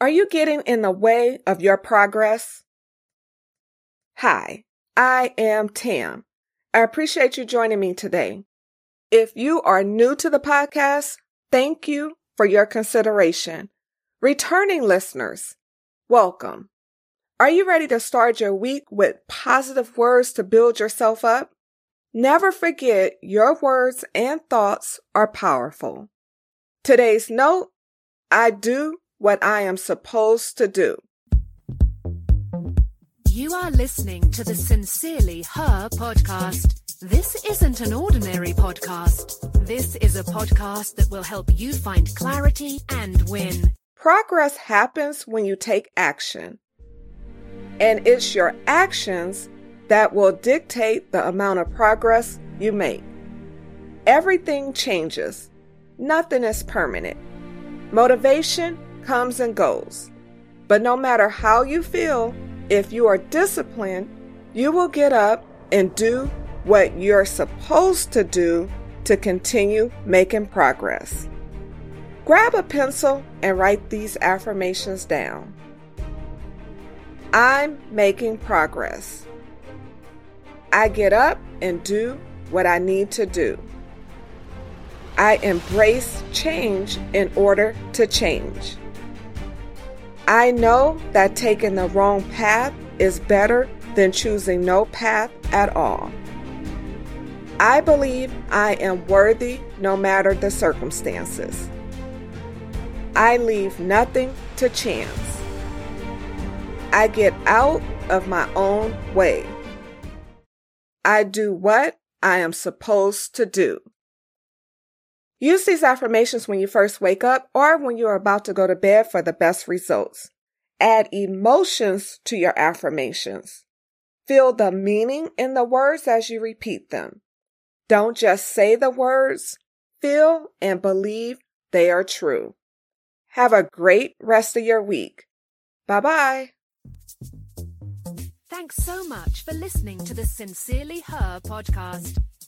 Are you getting in the way of your progress? Hi, I am Tam. I appreciate you joining me today. If you are new to the podcast, thank you for your consideration. Returning listeners, welcome. Are you ready to start your week with positive words to build yourself up? Never forget your words and thoughts are powerful. Today's note I do what I am supposed to do. You are listening to the Sincerely Her podcast. This isn't an ordinary podcast. This is a podcast that will help you find clarity and win. Progress happens when you take action. And it's your actions that will dictate the amount of progress you make. Everything changes. Nothing is permanent. Motivation comes and goes. But no matter how you feel, if you are disciplined, you will get up and do what you're supposed to do to continue making progress. Grab a pencil and write these affirmations down. I'm making progress. I get up and do what I need to do. I embrace change in order to change. I know that taking the wrong path is better than choosing no path at all. I believe I am worthy no matter the circumstances. I leave nothing to chance. I get out of my own way. I do what I am supposed to do. Use these affirmations when you first wake up or when you are about to go to bed for the best results. Add emotions to your affirmations. Feel the meaning in the words as you repeat them. Don't just say the words, feel and believe they are true. Have a great rest of your week. Bye bye. Thanks so much for listening to the Sincerely Her podcast.